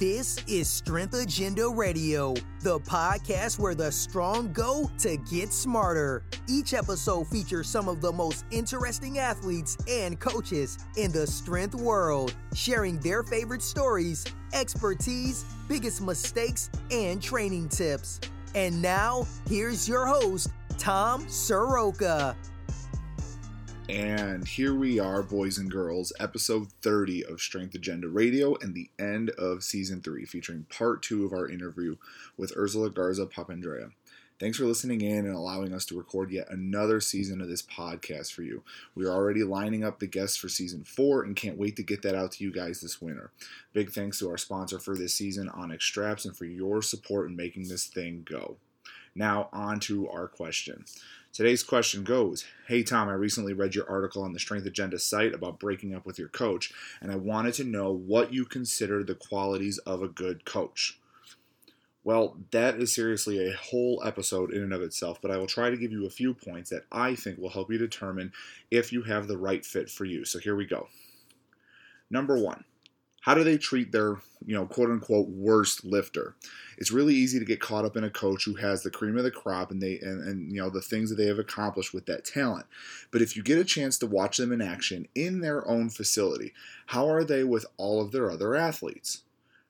This is Strength Agenda Radio, the podcast where the strong go to get smarter. Each episode features some of the most interesting athletes and coaches in the strength world, sharing their favorite stories, expertise, biggest mistakes, and training tips. And now, here's your host, Tom Soroka. And here we are, boys and girls, episode 30 of Strength Agenda Radio and the end of season three, featuring part two of our interview with Ursula Garza Papandrea. Thanks for listening in and allowing us to record yet another season of this podcast for you. We are already lining up the guests for season four and can't wait to get that out to you guys this winter. Big thanks to our sponsor for this season, Onyx Straps, and for your support in making this thing go. Now, on to our question. Today's question goes Hey Tom, I recently read your article on the Strength Agenda site about breaking up with your coach, and I wanted to know what you consider the qualities of a good coach. Well, that is seriously a whole episode in and of itself, but I will try to give you a few points that I think will help you determine if you have the right fit for you. So here we go. Number one, how do they treat their, you know, quote unquote worst lifter? It's really easy to get caught up in a coach who has the cream of the crop and they and, and you know the things that they have accomplished with that talent. But if you get a chance to watch them in action in their own facility, how are they with all of their other athletes?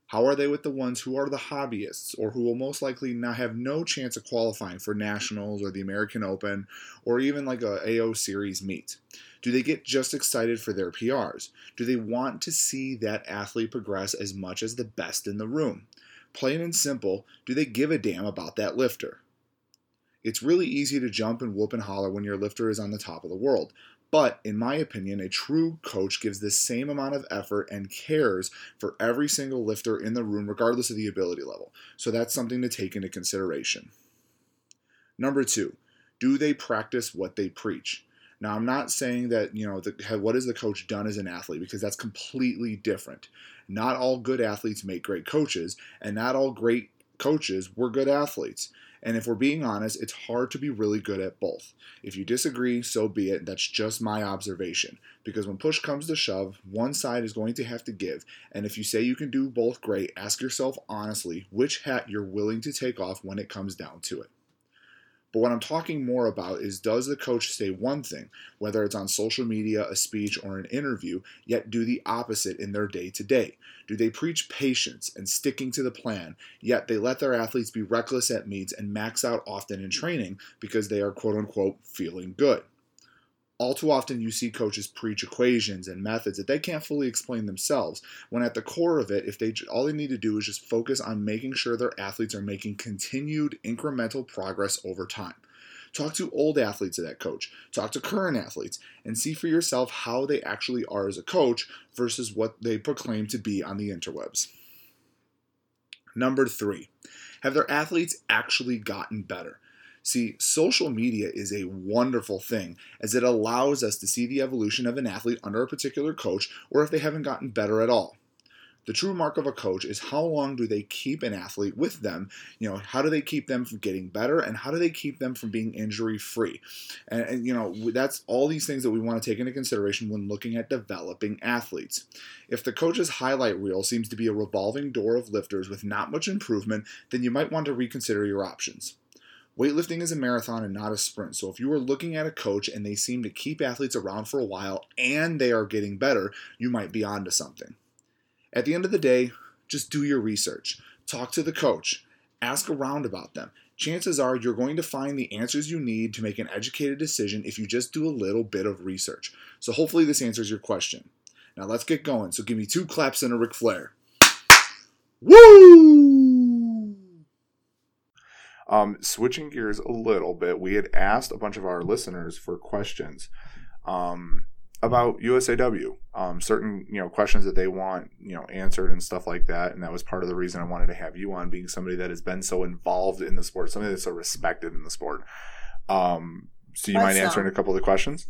How are they with the ones who are the hobbyists or who will most likely not have no chance of qualifying for nationals or the American Open or even like a AO series meet? Do they get just excited for their PRs? Do they want to see that athlete progress as much as the best in the room? Plain and simple, do they give a damn about that lifter? It's really easy to jump and whoop and holler when your lifter is on the top of the world. But in my opinion, a true coach gives the same amount of effort and cares for every single lifter in the room, regardless of the ability level. So that's something to take into consideration. Number two, do they practice what they preach? Now, I'm not saying that, you know, the, what has the coach done as an athlete because that's completely different. Not all good athletes make great coaches, and not all great coaches were good athletes. And if we're being honest, it's hard to be really good at both. If you disagree, so be it. That's just my observation. Because when push comes to shove, one side is going to have to give. And if you say you can do both great, ask yourself honestly which hat you're willing to take off when it comes down to it. But what I'm talking more about is does the coach say one thing, whether it's on social media, a speech, or an interview, yet do the opposite in their day to day? Do they preach patience and sticking to the plan, yet they let their athletes be reckless at meets and max out often in training because they are quote unquote feeling good? All too often you see coaches preach equations and methods that they can't fully explain themselves when at the core of it if they all they need to do is just focus on making sure their athletes are making continued incremental progress over time. Talk to old athletes of that coach. Talk to current athletes and see for yourself how they actually are as a coach versus what they proclaim to be on the interwebs. Number three have their athletes actually gotten better See, social media is a wonderful thing as it allows us to see the evolution of an athlete under a particular coach or if they haven't gotten better at all. The true mark of a coach is how long do they keep an athlete with them? You know, how do they keep them from getting better and how do they keep them from being injury free? And, and, you know, that's all these things that we want to take into consideration when looking at developing athletes. If the coach's highlight reel seems to be a revolving door of lifters with not much improvement, then you might want to reconsider your options. Weightlifting is a marathon and not a sprint. So if you are looking at a coach and they seem to keep athletes around for a while and they are getting better, you might be onto something. At the end of the day, just do your research. Talk to the coach. Ask around about them. Chances are you're going to find the answers you need to make an educated decision if you just do a little bit of research. So hopefully this answers your question. Now let's get going. So give me two claps and a Ric Flair. Woo! Um, switching gears a little bit, we had asked a bunch of our listeners for questions um, about USAW, um, certain you know questions that they want you know answered and stuff like that, and that was part of the reason I wanted to have you on, being somebody that has been so involved in the sport, somebody that's so respected in the sport. Um, so you mind answering a couple of the questions?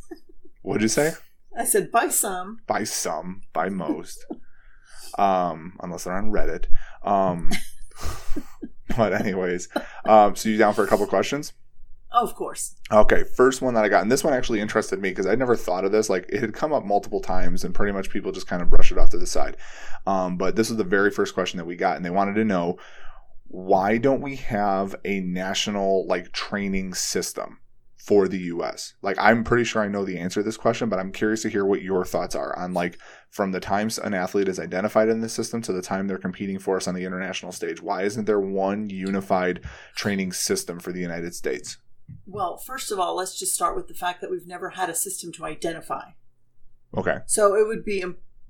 What'd you say? I said by some. By some, by most, um, unless they're on Reddit. Um, but anyways, um, so you down for a couple questions? Oh, of course. Okay, first one that I got, and this one actually interested me because I never thought of this. Like it had come up multiple times, and pretty much people just kind of brush it off to the side. Um, but this was the very first question that we got, and they wanted to know why don't we have a national like training system for the US? Like I'm pretty sure I know the answer to this question, but I'm curious to hear what your thoughts are on like from the times an athlete is identified in the system to the time they're competing for us on the international stage. Why isn't there one unified training system for the United States? Well, first of all, let's just start with the fact that we've never had a system to identify. Okay. So it would be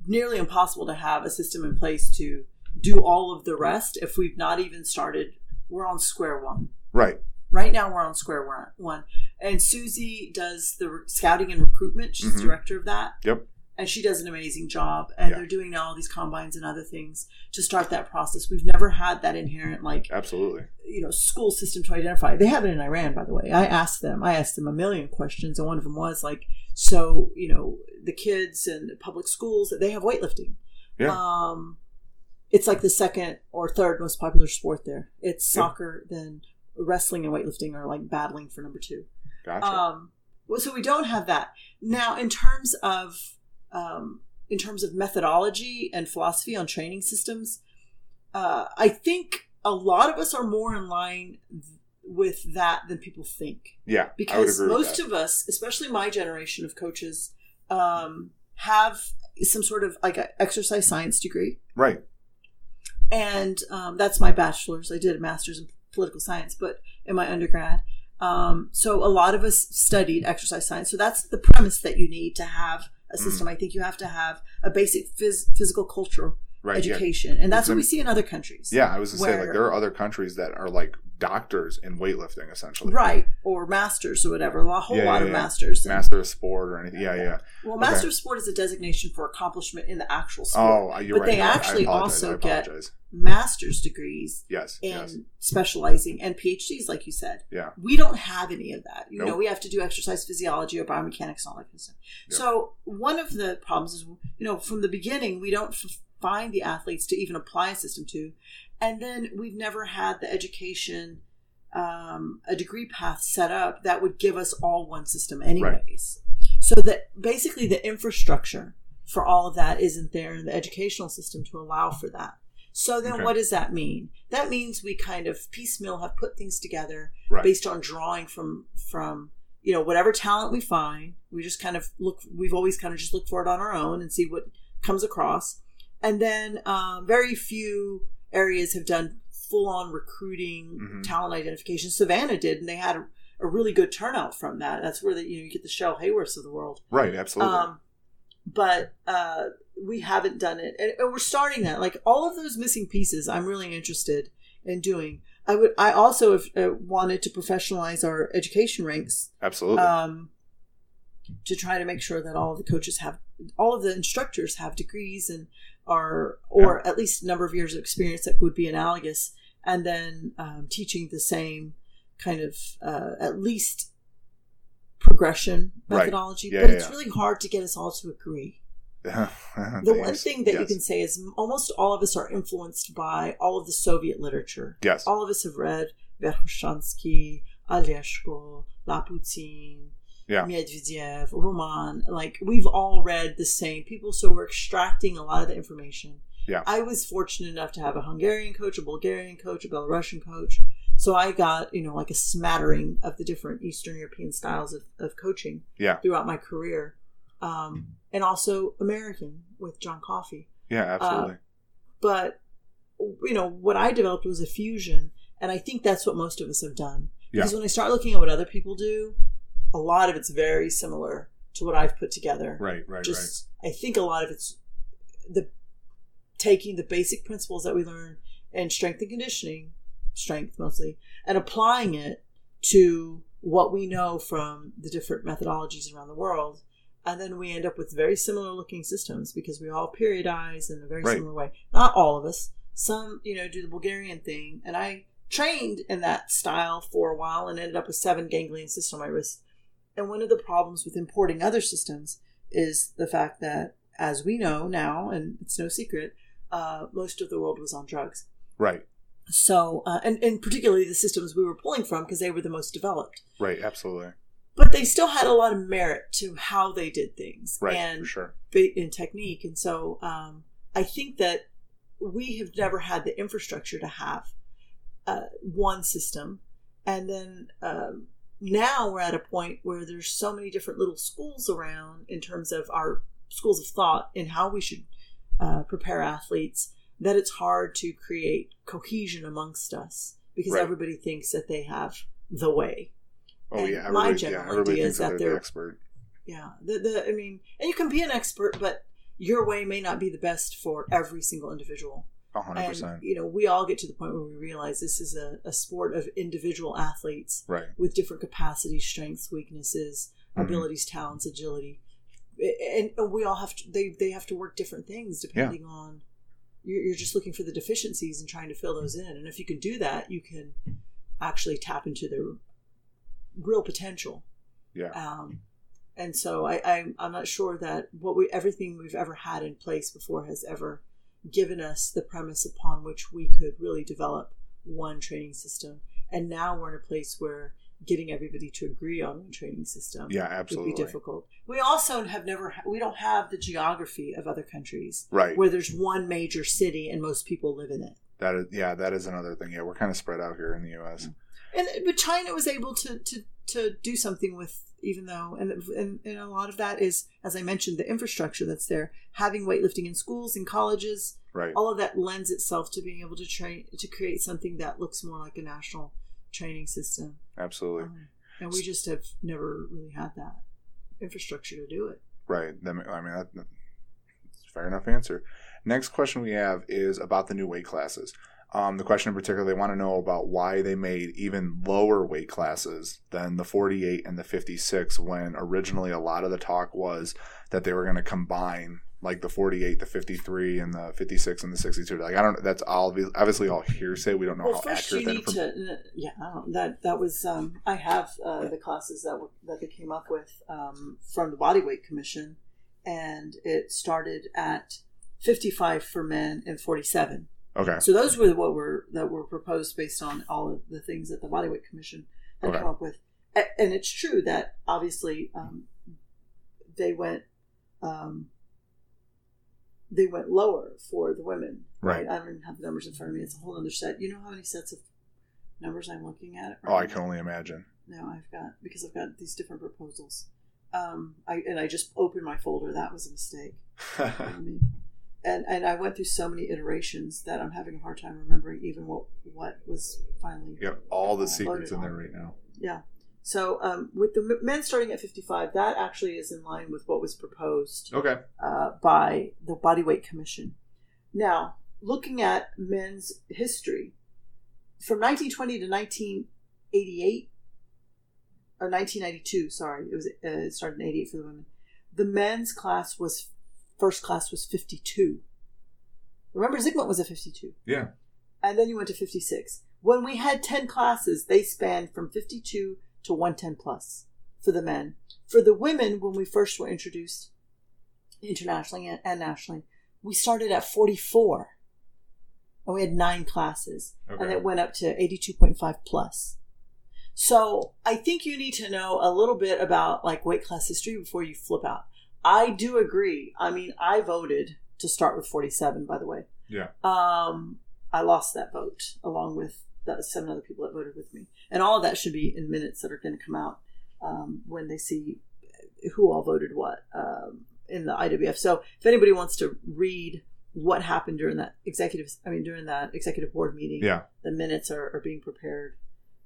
nearly impossible to have a system in place to do all of the rest if we've not even started. We're on square one. Right. Right now, we're on square one. one. And Susie does the scouting and recruitment. She's Mhm. director of that. Yep. And she does an amazing job. And Yeah. they're doing now all these combines and other things to start that process. We've never had that inherent, like, Absolutely. you know school system to identify they have it in iran by the way i asked them i asked them a million questions and one of them was like so you know the kids and public schools they have weightlifting Yeah. um it's like the second or third most popular sport there it's Yeah. soccer then wrestling and weightlifting are like battling for number two Gotcha. um, well, so we don't have that now. In terms of um, in terms of methodology and philosophy on training systems, uh, I think a lot of us are more in line th- with that than people think. yeah. Because most of us, especially my generation of coaches, um, have some sort of like an exercise science degree right. and um, that's my bachelor's. I did a master's in political science, but in my undergrad. Um, so a lot of us studied exercise science. So that's the premise that you need to have a Mm. system. I think you have to have a basic phys- physical culture Right. Yeah. education, and that's what we see in other countries. Yeah, I was to say like there are other countries that are like doctors in weightlifting essentially. right, or masters or whatever. A whole Yeah, lot yeah, of masters. And- Master of sport or anything. Yeah, yeah. well, Okay. master of sport is a designation for accomplishment in the actual sport. Oh, you're But right. they you're right. I actually also get- master's degrees Yes. in yes. specializing and PhDs, like you said. Yeah. We don't have any of that. You know, we have to do exercise physiology or biomechanics and all that kind of stuff. So one of the problems is, you know, from the beginning, we don't f- find the athletes to even apply a system to, and then we've never had the education, um, a degree path set up that would give us all one system, anyways. So that basically the infrastructure for all of that isn't there in the educational system to allow for that. So then Okay. what does that mean? That means we kind of piecemeal have put things together Right. based on drawing from from you know whatever talent we find. We just kind of look we've always kind of just looked for it on our own and see what comes across. And then um, very few areas have done full on recruiting Mhm. talent identification. Savannah did and they had a, a really good turnout from that. That's where the, you know you get the Shell Hayworths of the world. Right. Absolutely. Um, but uh, we haven't done it, and, and we're starting that. Like all of those missing pieces, I'm really interested in doing. I would. I also have uh, wanted to professionalize our education ranks absolutely. um, to try to make sure that all of the coaches have, all of the instructors have degrees and are, or at least a number of years of experience that would be analogous, and then um, teaching the same kind of uh, at least progression Right. methodology. Yeah, but yeah, it's really hard to get us all to agree. the one thing that you can say is almost all of us are influenced by all of the Soviet literature. Yes. All of us have read Verkhoshansky, Oleshko, Laputin, Yeah. Medvedev, Roman. Like we've all read the same people, so we're extracting a lot of the information. Yeah. I was fortunate enough to have a Hungarian coach, a Bulgarian coach, a Belarusian coach. So I got, you know, like a smattering of the different Eastern European styles of, of coaching Yeah. throughout my career. Um, and also American with John Coffey Yeah. Absolutely. but you know what i developed was a fusion and i think that's what most of us have done because when i start looking at what other people do a lot of it's very similar to what i've put together right. Right. just i think a lot of it's the taking the basic principles that we learn in strength and conditioning strength mostly and applying it to what we know from the different methodologies around the world and then we end up with very similar looking systems because we all periodize in a very Right. similar way not all of us some you know do the bulgarian thing and i trained in that style for a while and ended up with seven ganglion cysts on my wrist and one of the problems with importing other systems is the fact that, as we know now, and it's no secret, uh, most of the world was on drugs. Right. So, uh, and, and particularly the systems we were pulling from because they were the most developed. Right, absolutely. But they still had a lot of merit to how they did things Right, and sure. in technique. And so um, I think that we have never had the infrastructure to have uh, one system. And then um, now we're at a point where there's so many different little schools around in terms of our schools of thought and how we should uh, prepare athletes that it's hard to create cohesion amongst us because Right. everybody thinks that they have the way. Oh And yeah, my general yeah, idea is that they're the expert. Yeah, the, the I mean, and you can be an expert, but your way may not be the best for every single individual. Hundred And percent. you know, we all get to the point where we realize this is a, a sport of individual athletes Right. with different capacities, strengths, weaknesses, Mhm. abilities, talents, agility, and, and we all have to. They they have to work different things depending on. You're, you're just looking for the deficiencies and trying to fill those in, and if you can do that, you can actually tap into their real potential. Yeah. Um, and so I, I I'm not sure that what we everything we've ever had in place before has ever given us the premise upon which we could really develop one training system. And now we're in a place where getting everybody to agree on one training system Yeah, absolutely. would be difficult. We also have never we don't have the geography of other countries Right. where there's one major city and most people live in it. That is yeah, that is another thing. Yeah, we're kind of spread out here in the US. Mm-hmm. And but China was able to to to do something with even though and, and and a lot of that is as I mentioned the infrastructure that's there having weightlifting in schools and colleges Right. all of that lends itself to being able to train to create something that looks more like a national training system Absolutely. Um, and we just have never really had that infrastructure to do it Right. That, I mean, that, that's a fair enough answer. Next question we have is about the new weight classes. Um, the question in particular, they want to know about why they made even lower weight classes than the 48 and the 56 when originally a lot of the talk was that they were going to combine like the 48, the 53, and the 56 and the 62. Like, I don't That's all obviously all hearsay. We don't know well how first accurate you that need information to yeah that that was um, i have uh, the classes that were that they came up with um, from the bodyweight commission and it started at 55 for men and 47 Okay. so those were what were that were proposed based on all of the things that the bodyweight commission had Okay. come up with and it's true that obviously um, they went um, they went lower for the women Right. I don't even have the numbers in front of me. It's a whole other set. You know how many sets of numbers I'm looking at? Oh, I right can only imagine. No, I've got because I've got these different proposals. Um, I and I just opened my folder. That was a mistake. And and I went through so many iterations that I'm having a hard time remembering even what what was finally. Yep. All the uh, secrets in there on. right now. Yeah. So um, with the men starting at 55, that actually is in line with what was proposed Okay. uh, by the Bodyweight Commission. Now, looking at men's history, from 1920 to 1988, or 1992, sorry, it was uh, it started in 88 for the women. The men's class was first class was 52. Remember, Zygmunt was a 52, Yeah. and then you went to 56. When we had 10 classes, they spanned from 52 to 110 plus for the men. For the women, when we first were introduced internationally and, and nationally, we started at 44. And we had nine classes. And it went up to 82.5 plus. So I think you need to know a little bit about like weight class history before you flip out. I do agree. I mean, I voted to start with 47, by the way. Yeah. Um, I lost that vote along with the seven other people that voted with me. And all of that should be in minutes that are going to come out um, when they see who all voted what um, in the IWF. So if anybody wants to read what happened during that executive, I mean, during that executive board meeting, Yeah. the minutes are, are being prepared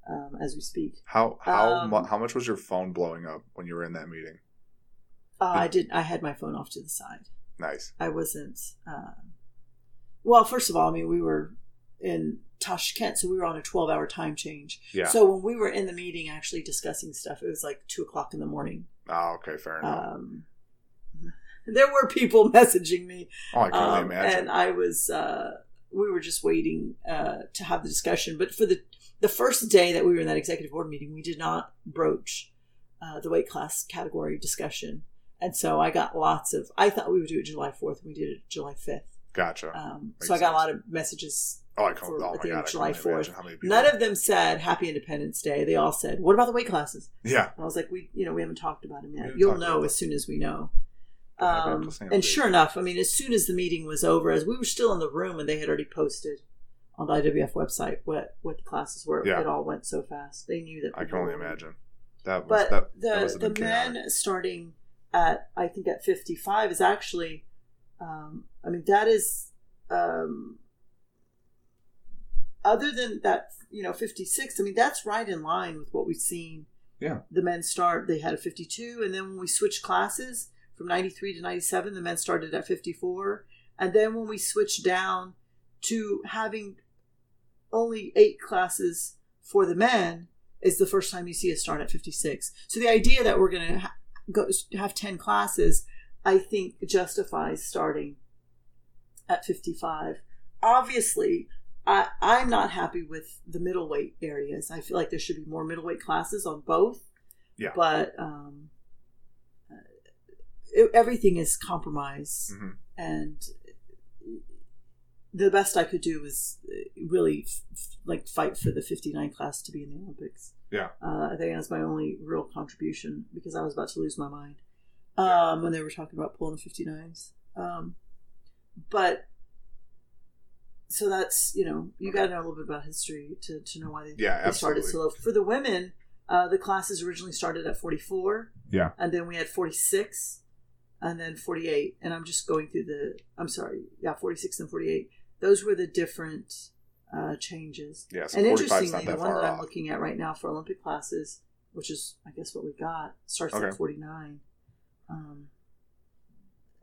um, as we speak. How how Um, mu- how much was your phone blowing up when you were in that meeting? Uh, I did. I had my phone off to the side. Nice. I wasn't. Uh, well, first of all, I mean, we were in Tashkent, so we were on a twelve-hour time change. Yeah. So when we were in the meeting, actually discussing stuff, it was like two o'clock in the morning. oh, okay, fair enough. Um, there were people messaging me, oh, I can um, imagine. and I was. Uh, we were just waiting uh, to have the discussion. But for the the first day that we were in that executive board meeting, we did not broach uh, the weight class category discussion, and so I got lots of. I thought we would do it July fourth, and we did it July fifth. gotcha. Um, so I got sense. a lot of messages Oh, I can't. For- Oh my god, July 4th. how many people. None of them said Happy Independence Day. They all said, "What about the weight classes?" yeah, And I was like, "We, you know, we haven't talked about them yet. You'll know as soon as we know." Um, and sure enough, I mean, as soon as the meeting was over, as we were still in the room, and they had already posted on the IWF website what what the classes were. Yeah. It all went so fast. They knew that. I can only imagine. That was But that. the that was the men starting at I think at fifty five is actually, um, I mean that is, um, other than that you know fifty six. I mean that's right in line with what we've seen. Yeah. The men start. They had a fifty two, and then when we switched classes from ninety three to ninety seven, the men started at fifty four, and then when we switched down to having only eight classes for the men is the first time you see us start at 56. So the idea that we're going to ha- go have 10 classes, I think justifies starting at 55. Obviously, I, I'm not happy with the middleweight areas. I feel like there should be more middleweight classes on both. Yeah. But um, it, everything is compromise, Mhm. and the best I could do was uh, really f- f- like fight for the 59 class to be in the Olympics. Yeah. Uh, I think that's my only real contribution because I was about to lose my mind Yeah. um, when they were talking about pulling the 59s. Um, but so that's you know you got to know a little bit about history to, to know why they, Yeah, they started so low. For the women, uh, the classes originally started at 44. Yeah. And then we had 46 and then 48. And I'm just going through the, I'm sorry, yeah, 46 and 48. Those were the different uh, changes. Yeah, so and interestingly, the one that I'm off. looking at right now for Olympic classes, which is, I guess, what we got, starts Okay. at 49. Um,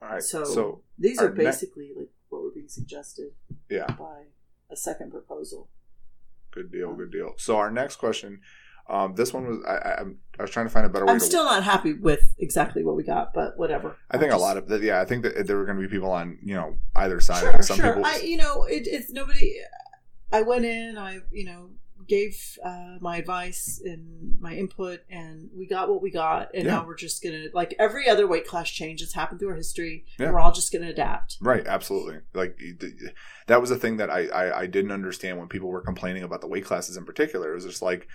All right. so, So, these are ne- basically like what were being suggested yeah, by a second proposal. good deal, good deal. So our next question, um, this one was I, I, I'm- was trying to find a better way I'm to. still not happy with exactly what we got, but whatever. I think a lot of yeah, I think that there were going to be people on you know either side. Sure, Some sure. people, I, you know, it, it's nobody. I went in. I, you know, gave uh, my advice and my input, and we got what we got. And Yeah. now we're just gonna, like every other weight class change that's happened through our history, Yeah. we're all just gonna adapt. Right, absolutely. Like that was the thing that I, I I didn't understand when people were complaining about the weight classes in particular. It was just like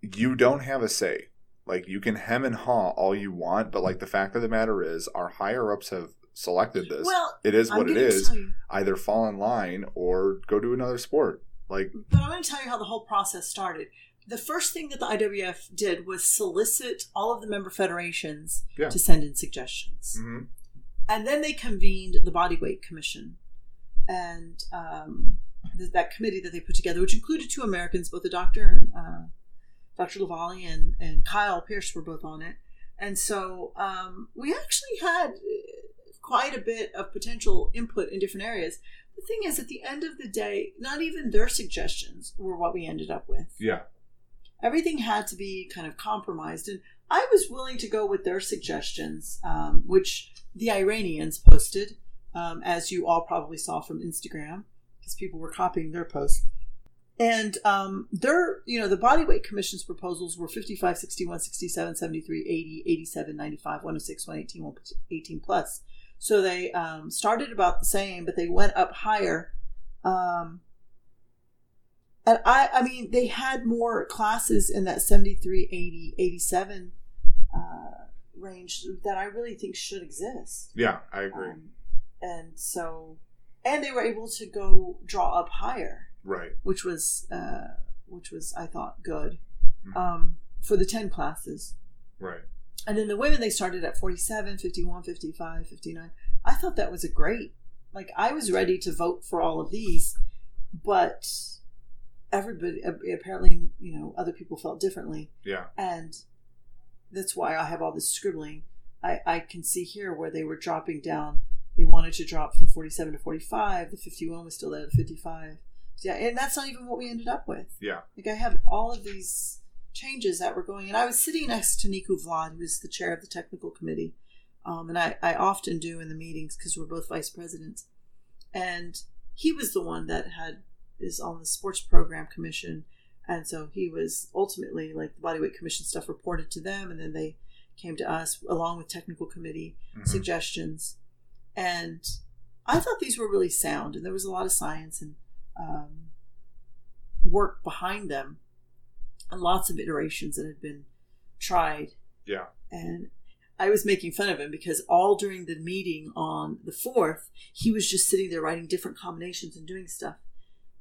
you don't have a say. Like you can hem and haw all you want, but like the fact of the matter is, our higher ups have selected this. Well, it is what it is. Either fall in line or go to another sport. Like But I'm going to tell you how the whole process started. The first thing that the IWF did was solicit all of the member federations Yeah. to send in suggestions. mhm. and then they convened the bodyweight commission and um, th- that committee that they put together which included two americans both the doctor uh, dr lavalley and, and kyle pierce were both on it and so um, we actually had quite a bit of potential input in different areas. The thing is at the end of the day not even their suggestions were what we ended up with. Yeah, everything had to be kind of compromised and i was willing to go with their suggestions um, which the iranians posted um, as you all probably saw from instagram because people were copying their posts. And um, their you know the bodyweight commission's proposals were 55 61 67 73 80 87 95 106 118 118 plus so they um, started about the same but they went up higher um, and I, I mean, they had more classes in that 73, 80, 87 uh, range that I really think should exist. yeah. I agree. Um, and so, and they were able to go draw up higher, right, which was, uh, which was, I thought, good Mhm. um, for the 10 classes. right. And then the women, they started at 47, 51, 55, 59. I thought that was a great, like, I was ready to vote for all of these, but everybody, apparently, you know, other people felt differently. Yeah, And that's why I have all this scribbling. I, I can see here where they were dropping down. They wanted to drop from 47 to 45. The 51 was still there, the 55. Yeah, and that's not even what we ended up with. yeah, Like I have all of these changes that were going, and I was sitting next to Nicu Vlad, who is the chair of the technical committee, um, and I, I often do in the meetings because we're both vice presidents, and he was the one that had is on the sports program commission, and so he was ultimately like the bodyweight commission stuff reported to them, and then they came to us along with technical committee Mhm. suggestions, and I thought these were really sound, and there was a lot of science, and um, work behind them and lots of iterations that had been tried. Yeah. And I was making fun of him because all during the meeting on the 4th, he was just sitting there writing different combinations and doing stuff.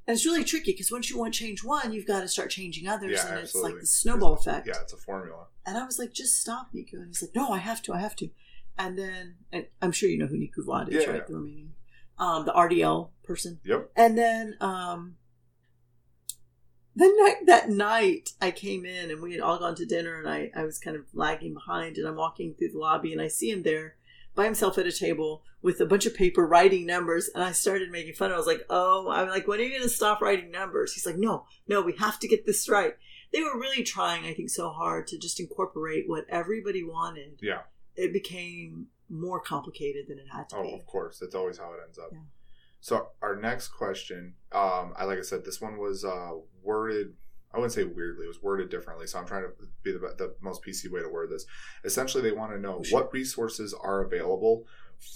And it's really tricky because once you want to change one, you've got to start changing others. Yeah, and absolutely. it's like the snowball It's effect. Yeah, it's a formula. And I was like, just stop, Nicu. And he's like, no, I have to, I have to. And then, and I'm sure you know who Nicu Vlad is, Yeah, right? yeah. The Romanian, um, the RDL person. Yep. And then, um, the night that night I came in and we had all gone to dinner and I, I was kind of lagging behind and I'm walking through the lobby and I see him there by himself at a table with a bunch of paper writing numbers and I started making fun. Of him. I was like, oh, I'm like, when are you going to stop writing numbers? He's like, no, no, we have to get this right. They were really trying, I think, so hard to just incorporate what everybody wanted. Yeah. It became more complicated than it had to Oh, be. of course. That's always how it ends up. Yeah. So our next question, um, I like I said, this one was uh, worded. I wouldn't say weirdly; it was worded differently. So I'm trying to be the, the most PC way to word this. Essentially, they want to know what resources are available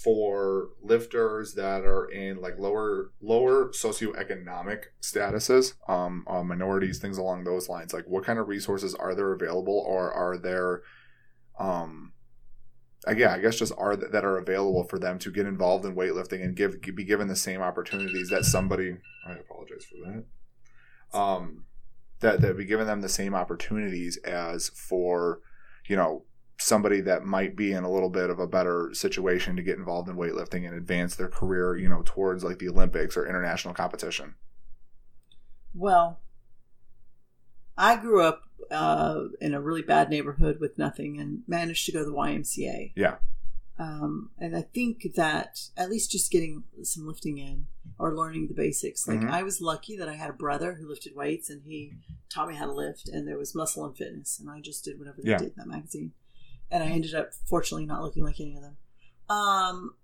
for lifters that are in like lower lower socioeconomic statuses, um, uh, minorities, things along those lines. Like, what kind of resources are there available, or are there, um, yeah, I guess just are that are available for them to get involved in weightlifting and give be given the same opportunities that somebody. I apologize for that. Um, that that be given them the same opportunities as for, you know, somebody that might be in a little bit of a better situation to get involved in weightlifting and advance their career, you know, towards like the Olympics or international competition. Well, I grew up uh, in a really bad neighborhood with nothing and managed to go to the YMCA. Yeah. Um, and I think that at least just getting some lifting in or learning the basics. Like Mhm. I was lucky that I had a brother who lifted weights and he taught me how to lift and there was muscle and fitness and I just did whatever they Yeah. did in that magazine. And I ended up fortunately not looking like any of them. Um,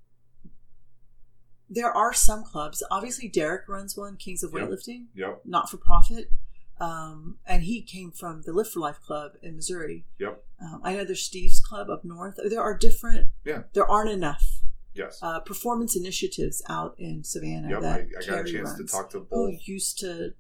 there are some clubs. Obviously Derek runs one, Kings of Yep. Weightlifting Yep. not for profit. Um, and he came from the Lift for Life Club in Missouri. Yep. Um, I know there's Steve's Club up north. There are different. Yeah. There aren't enough Yes. uh, performance initiatives out in Savannah. yep. that I, I got a chance to runs, talk to Who both. used to?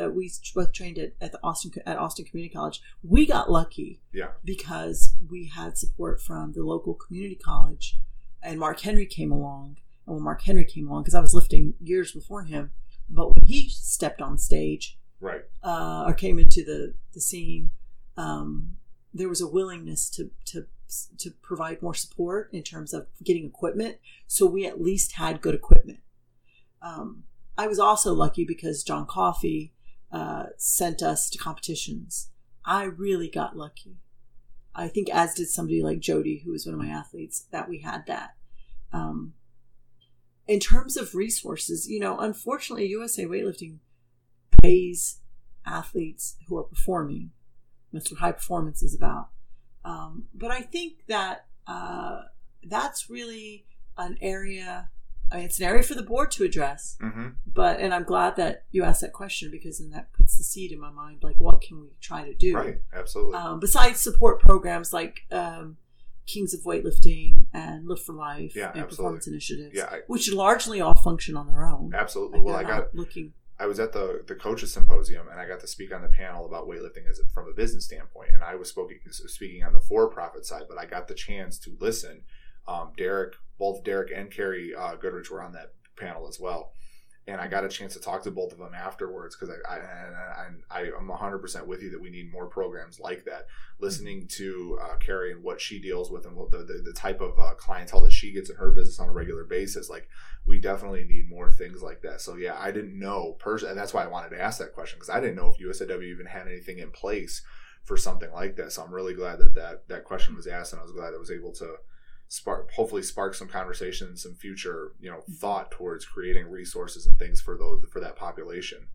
Uh, we both trained at, at the Austin at Austin Community College. We got lucky Yeah. because we had support from the local community college, and Mark Henry came along. And when Mark Henry came along, because I was lifting years before him, but when he stepped on stage, Right. uh, or came into the the scene, um, there was a willingness to to to provide more support in terms of getting equipment. So we at least had good equipment. Um, I was also lucky because John Coffey uh, sent us to competitions. I really got lucky. I think as did somebody like Jody, who was one of my athletes, that we had that. Um, in terms of resources, you know, unfortunately, USA Weightlifting pays athletes who are performing. That's what high performance is about. Um, but I think that uh, that's really an area. I mean, it's an area for the board to address. Mm-hmm. But and I'm glad that you asked that question because then that puts the seed in my mind. Like, what can we try to do? Right. Absolutely. Um, besides support programs like um, Kings of Weightlifting and Lift for Life Yeah, and absolutely. performance initiatives, Yeah, I- which largely all function on their own. absolutely. Like, well, I got looking. I was at the the coaches symposium and I got to speak on the panel about weightlifting as from a business standpoint. And I was speaking speaking on the for profit side, but I got the chance to listen. Um, Derek, both Derek and Carrie uh, Goodrich were on that panel as well, and I got a chance to talk to both of them afterwards because I, I, I, I'm 100 percent with you that we need more programs like that. Listening to uh, Carrie and what she deals with and what the, the, the type of uh, clientele that she gets in her business on a regular basis, like we definitely need more things like that. So yeah, I didn't know personally, and that's why I wanted to ask that question because I didn't know if USAW even had anything in place for something like that. So I'm really glad that that, that question was asked, and I was glad I was able to spark, hopefully, spark some conversation some future, you know, thought towards creating resources and things for those for that population.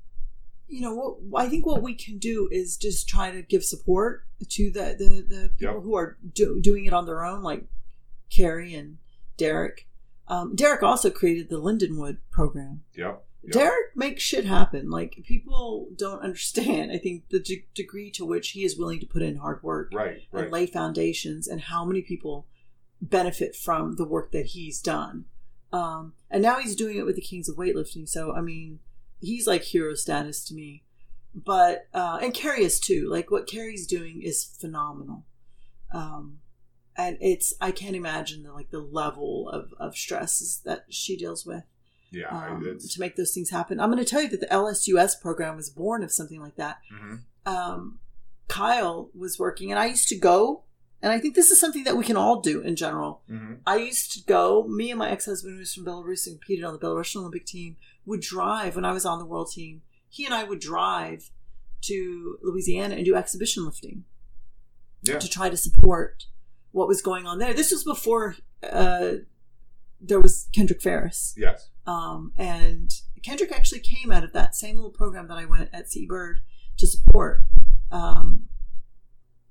You know, what I think what we can do is just try to give support to the the, the people Yep. who are do, doing it on their own, like Carrie and Derek. Um, Derek also created the Lindenwood program. Yep. Yep. Derek makes shit happen. Like people don't understand. I think the de- degree to which he is willing to put in hard work Right. Right. and lay foundations, and how many people benefit from the work that he's done. Um, and now he's doing it with the Kings of Weightlifting. So I mean, he's like hero status to me. But uh, and Carrie is too. Like what Carrie's doing is phenomenal. Um, and it's I can't imagine the like the level of of stresses that she deals with Yeah, um, to make those things happen. I'm going to tell you that the LSUS program was born of something like that. mhm. Um, Kyle was working, and I used to go, and I think this is something that we can all do in general. Mhm. I used to go. Me and my ex husband, who was from Belarus and competed on the Belarusian Olympic team, would drive when I was on the world team. He and I would drive to Louisiana and do exhibition lifting yeah, to try to support what was going on there. This was before uh, there was Kendrick Farris. yes, Um, and Kendrick actually came out of that same little program that I went at Seabird to support. Um,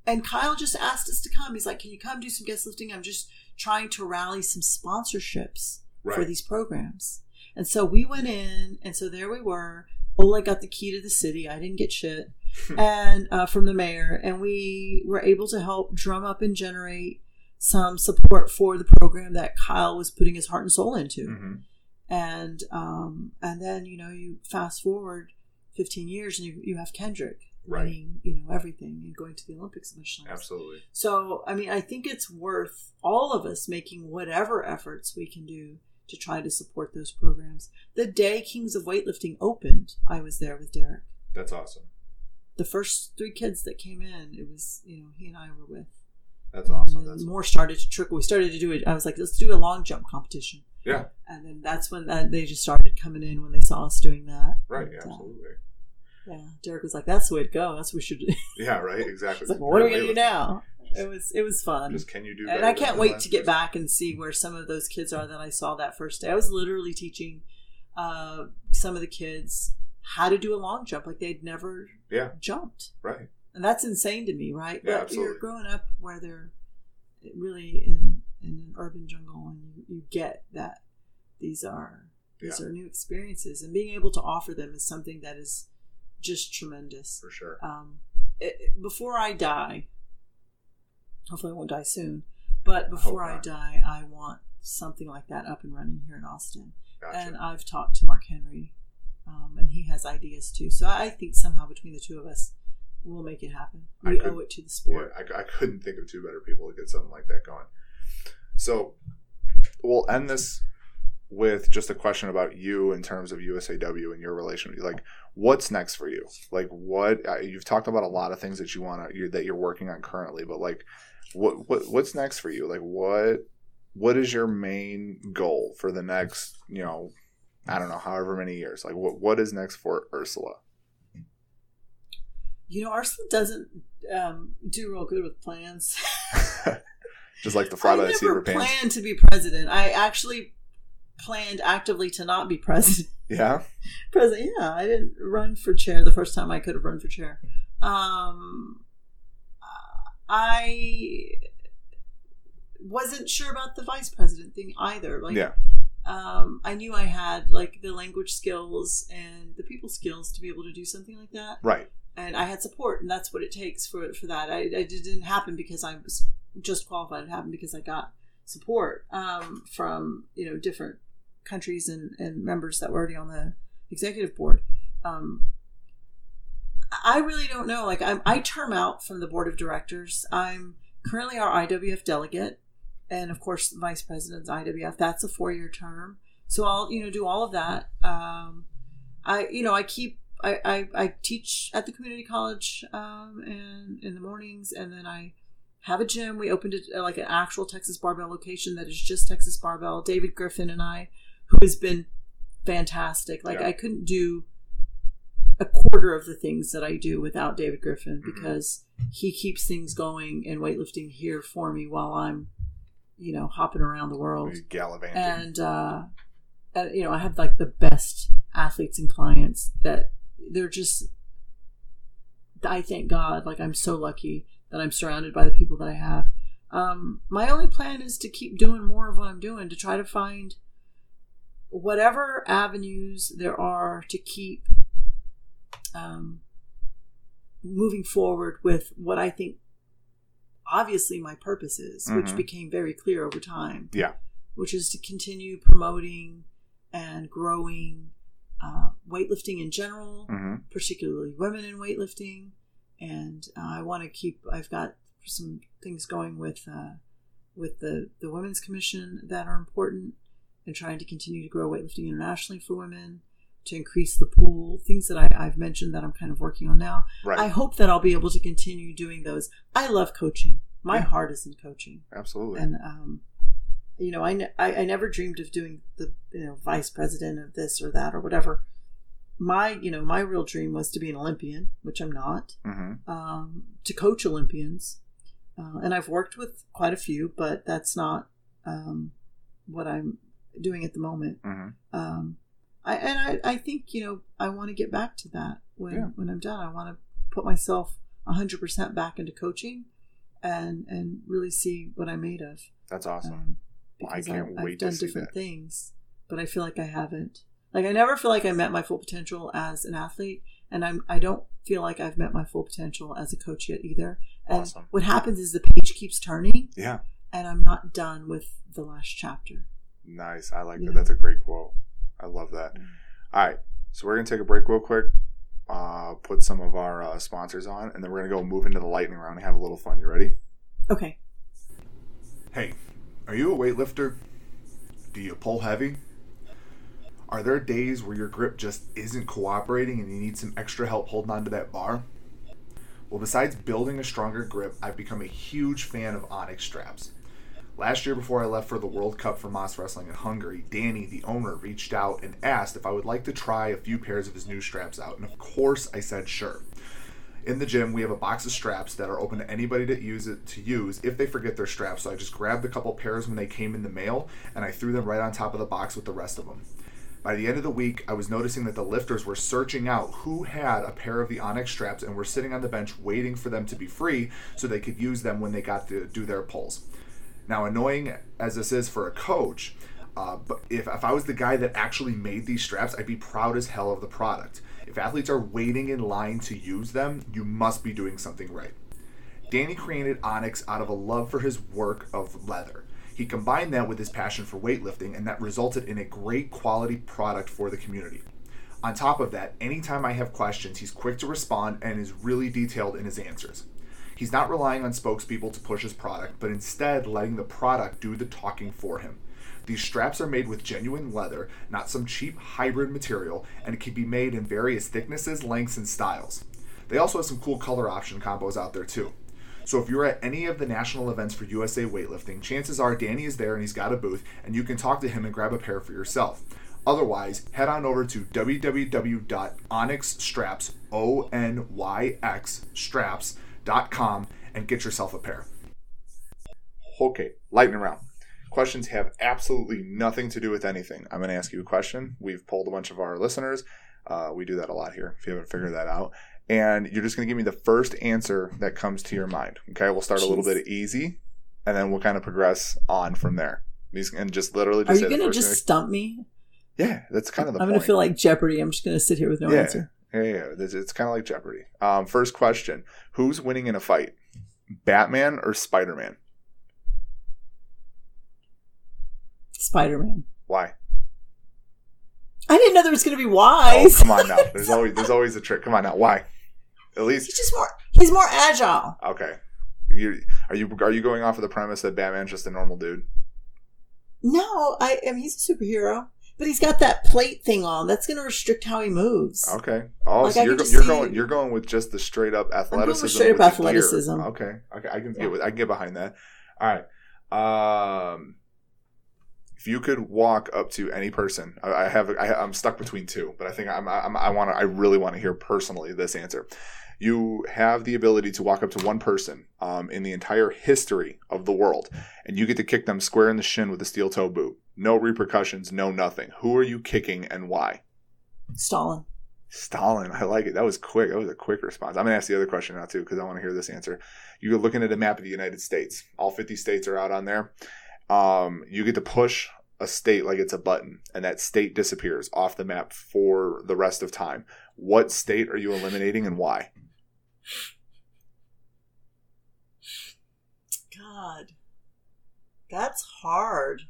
and Kyle just asked us to come. He's like, Can you come do some guest lifting? I'm just trying to rally some sponsorships for these programs. And so we went in, and so there we were. Oleg got the key to the city. I didn't get shit. and uh, from the mayor, and we were able to help drum up and generate some support for the program that Kyle was putting his heart and soul into Mhm. and um, and then you know you fast forward 15 years and you, you have Kendrick Right. winning you know everything and going to the Olympics times. absolutely, So I mean I think it's worth all of us making whatever efforts we can do to try to support those programs. The day Kings of Weightlifting opened, I was there with Derek. that's awesome. The first three kids that came in, it was you know he and I were with. That's awesome. And then That's more started to trickle. We started to do it. I was like, let's do a long jump competition. yeah, And then that's when that, they just started coming in when they saw us doing that. right, And, uh, absolutely. Yeah, Derek was like, "That's the way to go. That's what we should." do." Yeah, right, exactly. Like, well, "What are we gonna do now?" It was it was fun, Just can you do? and I can't wait to get person? back and see where some of those kids are that I saw that first day. I was literally teaching uh, some of the kids how to do a long jump like they'd never Yeah, jumped, right. and that's insane to me, right? Yeah, but absolutely. you're growing up where they're really in in an urban jungle, and you, you get that these are these Yeah. are new experiences, and being able to offer them is something that is just tremendous. For sure. Um, it, it- before I die, hopefully I won't die soon, but before I, not. die, I want something like that up and running here in Austin. Gotcha. And I've talked to Mark Henry, um, and he has ideas too. So I think somehow between the two of us, we'll make it happen. I We could- owe it to the yeah, sport. I, I couldn't think of two better people to get something like that going. So we'll end this with just a question about you in terms of USAW and your relation. Like, what's next for you? Like, what uh, you've talked about a lot of things that you want to that you're working on currently, but like, what what what's next for you? Like, what what is your main goal for the next you know I don't know however many years? Like, what what is next for Ursula? You know, Ursula doesn't um, do real good with plans. Just like the fly I by the seat of never her pants. planned to be president. I actually planned actively to not be president. Yeah. president. Yeah, I didn't run for chair the first time I could have run for chair. Um, I wasn't sure about the vice president thing either. Like, yeah. um, I knew I had like the language skills and the people skills to be able to do something like that, Right. and I had support, and that's what it takes for for that. I, I didn't happen because I was just qualified. It happened because I got support um, from you know different countries and, and members that were already on the executive board. Um, I really don't know. Like I'm, I term out from the board of directors. I'm currently our IWF delegate, and of course, vice president's IWF. That's a four year term. So I'll you know do all of that. Um, I you know I keep I, I, I teach at the community college um, and in the mornings, and then I have a gym. We opened it uh, like an actual Texas barbell location that is just Texas barbell. David Griffin and I, who has been fantastic. Like Yeah. I couldn't do a quarter of the things that I do without David Griffin Mhm. because he keeps things going in weightlifting here for me while I'm, you know, hopping around the world Gallivanting. and uh, and, you know I have like the best athletes and clients that they're just I thank God like I'm so lucky that I'm surrounded by the people that I have. Um, my only plan is to keep doing more of what I'm doing to try to find whatever avenues there are to keep um, moving forward with what I think obviously my purpose is, which Mhm. became very clear over time yeah. which is to continue promoting and growing uh, weightlifting in general, Mm-hmm. particularly women in weightlifting. And uh, I want to keep. I've got some things going with uh, with the the women's commission that are important, and trying to continue to grow weightlifting internationally for women, to increase the pool. Things that I, I've mentioned that I'm kind of working on now. Right. I hope that I'll be able to continue doing those. I love coaching. My Yeah. heart is in coaching, Absolutely. and um, you know, I, ne- I I never dreamed of doing the you know vice president of this or that or whatever. My you know my real dream was to be an Olympian, which I'm not. mm-hmm. Um, to coach Olympians, uh, and I've worked with quite a few, but that's not um, what I'm doing at the moment. Mm-hmm. Um, I and I, I think you know I want to get back to that when Yeah. when I'm done. I want to put myself hundred percent back into coaching, and and really see what I'm made of. That's awesome. Um, I can't I've, wait I've to done different that. things, but I feel like I haven't. Like I never feel like I met my full potential as an athlete, and I'm I don't feel like I've met my full potential as a coach yet either. And Awesome. what happens is the page keeps turning, Yeah. and I'm not done with the last chapter. Nice. I like Yeah. that. That's a great quote. I love that. Mm. All right. So we're going to take a break real quick, uh, put some of our uh, sponsors on, and then we're going to go move into the lightning round and have a little fun. You ready? Okay. Hey, are you a weightlifter? Do you pull heavy? Are there days where your grip just isn't cooperating and you need some extra help holding onto that bar? Well, besides building a stronger grip, I've become a huge fan of Onyx straps. Last year, before I left for the World Cup for Mas Wrestling in Hungary, Danny, the owner, reached out and asked if I would like to try a few pairs of his new straps out, and of course, I said sure. In the gym, we have a box of straps that are open to anybody to use it to use if they forget their straps. So I just grabbed a couple pairs when they came in the mail, and I threw them right on top of the box with the rest of them. By the end of the week, I was noticing that the lifters were searching out who had a pair of the Onyx straps and were sitting on the bench waiting for them to be free so they could use them when they got to do their pulls. Now, annoying as this is for a coach, uh, but if, if I was the guy that actually made these straps, I'd be proud as hell of the product. If athletes are waiting in line to use them, you must be doing something right. Danny created Onyx out of a love for his work of leather. He combined that with his passion for weightlifting, and that resulted in a great quality product for the community. On top of that, anytime I have questions, he's quick to respond and is really detailed in his answers. He's not relying on spokespeople to push his product, but instead letting the product do the talking for him. These straps are made with genuine leather, not some cheap hybrid material, and it can be made in various thicknesses, lengths, and styles. They also have some cool color option combos out there too. So if you're at any of the national events for USA Weightlifting, chances are Danny is there and he's got a booth, and you can talk to him and grab a pair for yourself. Otherwise, head on over to www.onyxstraps, O-N-Y-X, straps.com and get yourself a pair. Okay, lightning round. Questions have absolutely nothing to do with anything. I'm going to ask you a question. We've polled a bunch of our listeners. Uh, we do that a lot here, if you haven't figured that out. And you're just going to give me the first answer that comes to your mind. Okay, we'll start a little bit easy, and then we'll kind of progress on from there. These and just literally Are you going to just thing- stump me? Yeah, that's kind of the I'm point. going to feel like Jeopardy. I'm just going to sit here with no Yeah. answer. Yeah, yeah, it's, it's kind of like Jeopardy. Um, first question: Who's winning in a fight, Batman or Spider Man? Spider Man. Why? I didn't know there was going to be Oh, come on now. There's always there's always a trick. Come on now. Why? At least he's just more. He's more agile. okay. You are you are you going off of the premise that Batman's just a normal dude? No, I, I mean he's a superhero, but he's got that plate thing on. That's going to restrict how he moves. Okay. Oh, Like, so you're, go- you're going you're going with just the straight up athleticism. straight up with the gear. athleticism. Okay. Okay. I can Yeah. get with I can get behind that. All right. Um, if you could walk up to any person, I, I have I, I'm stuck between two, but I think I'm, I'm I want to I really want to hear personally this answer. You have the ability to walk up to one person um, in the entire history of the world, and you get to kick them square in the shin with a steel toe boot. No repercussions, no nothing. Who are you kicking and why? Stalin. Stalin. I like it. That was quick. That was a quick response. I'm going to ask the other question now, too, because I want to hear this answer. You're looking at a map of the United States. All 50 states are out on there. Um, you get to push a state like it's a button, and that state disappears off the map for the rest of time. What state are you eliminating and why? God, that's hard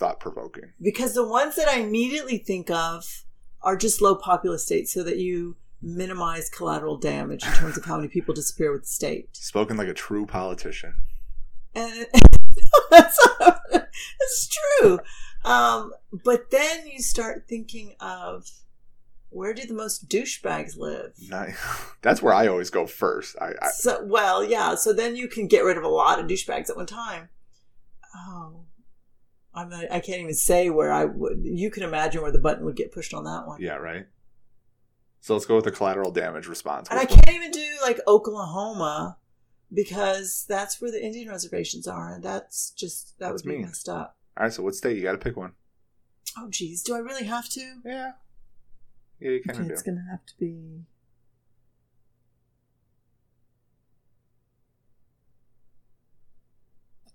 Thought provoking. because the ones that I immediately think of are just low populous states so that you minimize collateral damage in terms of how many people disappear with the state. Spoken like a true politician. And that's, that's true. Um, but then you start thinking of where do the most douchebags live? That's where I always go first. I, I So, well, yeah. So then you can get rid of a lot of douchebags at one time. Oh, I'm not, I can't even say where I would. You can imagine where the button would get pushed on that one. yeah, right. So let's go with the collateral damage response. And I can't even do like Oklahoma because that's where the Indian reservations are, and that's just that That's would be mean. messed up. All right, so what state? You got to pick one. Oh, geez, do I really have to? Yeah. Yeah, you kind Okay, of it's gonna have to be.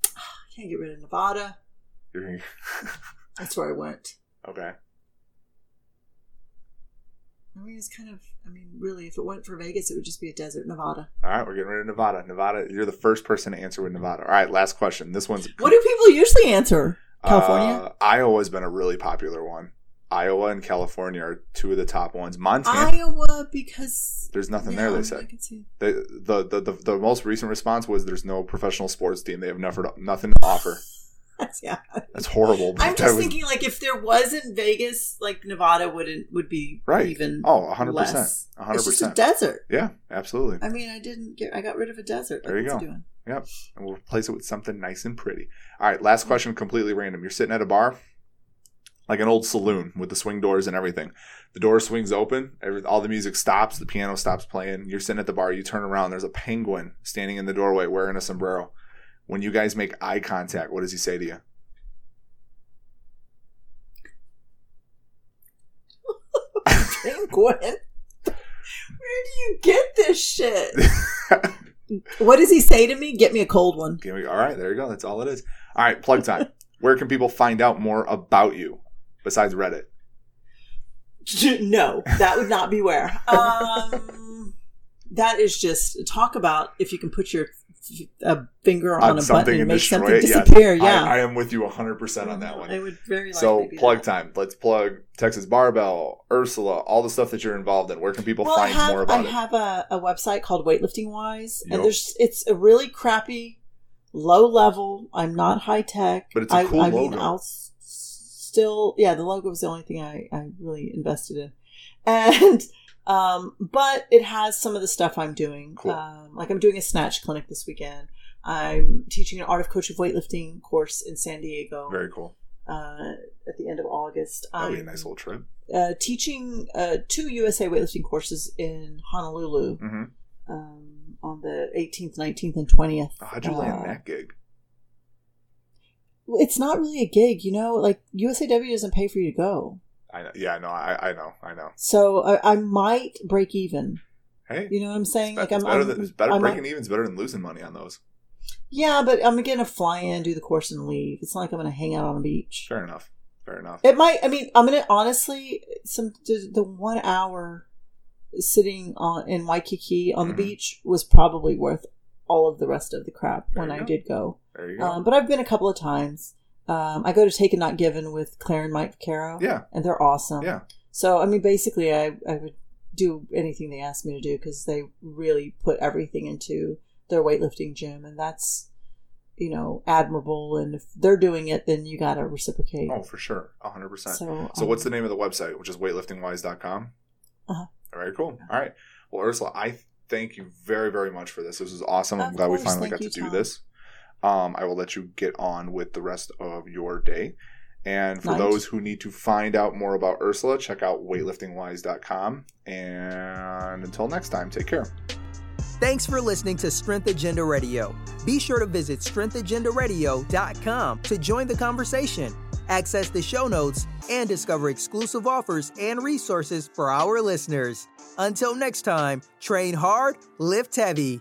I can't get rid of Nevada. That's where I went. okay. I mean, it's kind of. I mean, really, if it went for Vegas, it would just be a desert, Nevada. All right, we're getting rid of Nevada. Nevada, you're the first person to answer with Nevada. All right, last question. This one's What do people usually answer? California? Uh, Iowa's been a really popular one. Iowa and California are two of the top ones. Montana, Iowa, because there's nothing there. They said could see. the, the the the the most recent response was there's no professional sports team. They have never nothing to offer. That's, yeah. That's horrible. I'm just was- thinking, like, if there wasn't Vegas, like Nevada wouldn't would be Right. even. Oh, 100 percent, hundred It's just a desert. Yeah, absolutely. I mean, I didn't get. I got rid of a desert. Like, There you what's go. doing? Yep. And we'll replace it with something nice and pretty. All right, last question, completely random. You're sitting at a bar, like an old saloon with the swing doors and everything. The door swings open, every, all the music stops, the piano stops playing. You're sitting at the bar, you turn around, there's a penguin standing in the doorway wearing a sombrero. When you guys make eye contact, what does he say to you? Penguin. Where do you get this shit? what does he say to me? Get me a cold one. All right, there you go. That's all it is. All right, plug time. Where can people find out more about you besides Reddit? No, that would not be where. Um, that is just talk about if you can put your a finger on, a button and make something it? Disappear. I- yeah, I, am with you 100% on that one. I would very So plug that. time. Let's plug Texas Barbell, Ursula, all the stuff that you're involved in. Where can people Well, find have, more about I it? I have a, a website called Weightlifting Wise, Yep. and there's it's a really crappy, low level. I'm not high tech, But it's a I, cool I mean, logo. I'll s- still, yeah, the logo was the only thing I, I really invested in, and um, but it has some of the stuff I'm doing. Cool. Um, like I'm doing a snatch clinic this weekend. I'm teaching an Art of Coach of Weightlifting course in San Diego Very cool. uh, at the end of August. That'll be a nice little trip. uh, teaching uh, two USA weightlifting courses in Honolulu hmm um, on the 18th, 19th, and 20th. Oh, how'd you land Uh, that gig? It's not really a gig, you know. Like USAW doesn't pay for you to go, I know. Yeah, no, I, I know. I know. so I, I might break even. Hey, You know what I'm saying? it's, Like I'm, better I'm, than, it's better I might- breaking even's better than losing money on those. Yeah, but I'm gonna fly in, do the course, and leave. It's not like I'm gonna hang out on the beach. Fair enough. Fair enough. It might. I mean, I'm gonna honestly some the, the one hour sitting on in Waikiki on Mhm. the beach was probably worth all of the rest of the crap There when I go. did go. There you go. Um, but I've been a couple of times. Um, I go to Take and Not Given with Claire and Mike Caro. yeah. and they're awesome. Yeah. So I mean, basically, I I would do anything they asked me to do because they really put everything into their weightlifting gym, and that's you know admirable. And if they're doing it, then you got to reciprocate. Oh, for sure. 100%. So, So, so um, what's the name of the website, which is weightliftingwise.com? Uh-huh. Very cool. All right. Well, Ursula, I thank you very, very much for this. This was awesome. I'm Of glad we finally Thank got you, to do Tom. this. Um, I will let you get on with the rest of your day. And for Night. those who need to find out more about Ursula, check out weightliftingwise.com. And until next time, take care. Thanks for listening to Strength Agenda Radio. Be sure to visit strengthagendaradio.com to join the conversation, access the show notes, and discover exclusive offers and resources for our listeners. Until next time, train hard, lift heavy.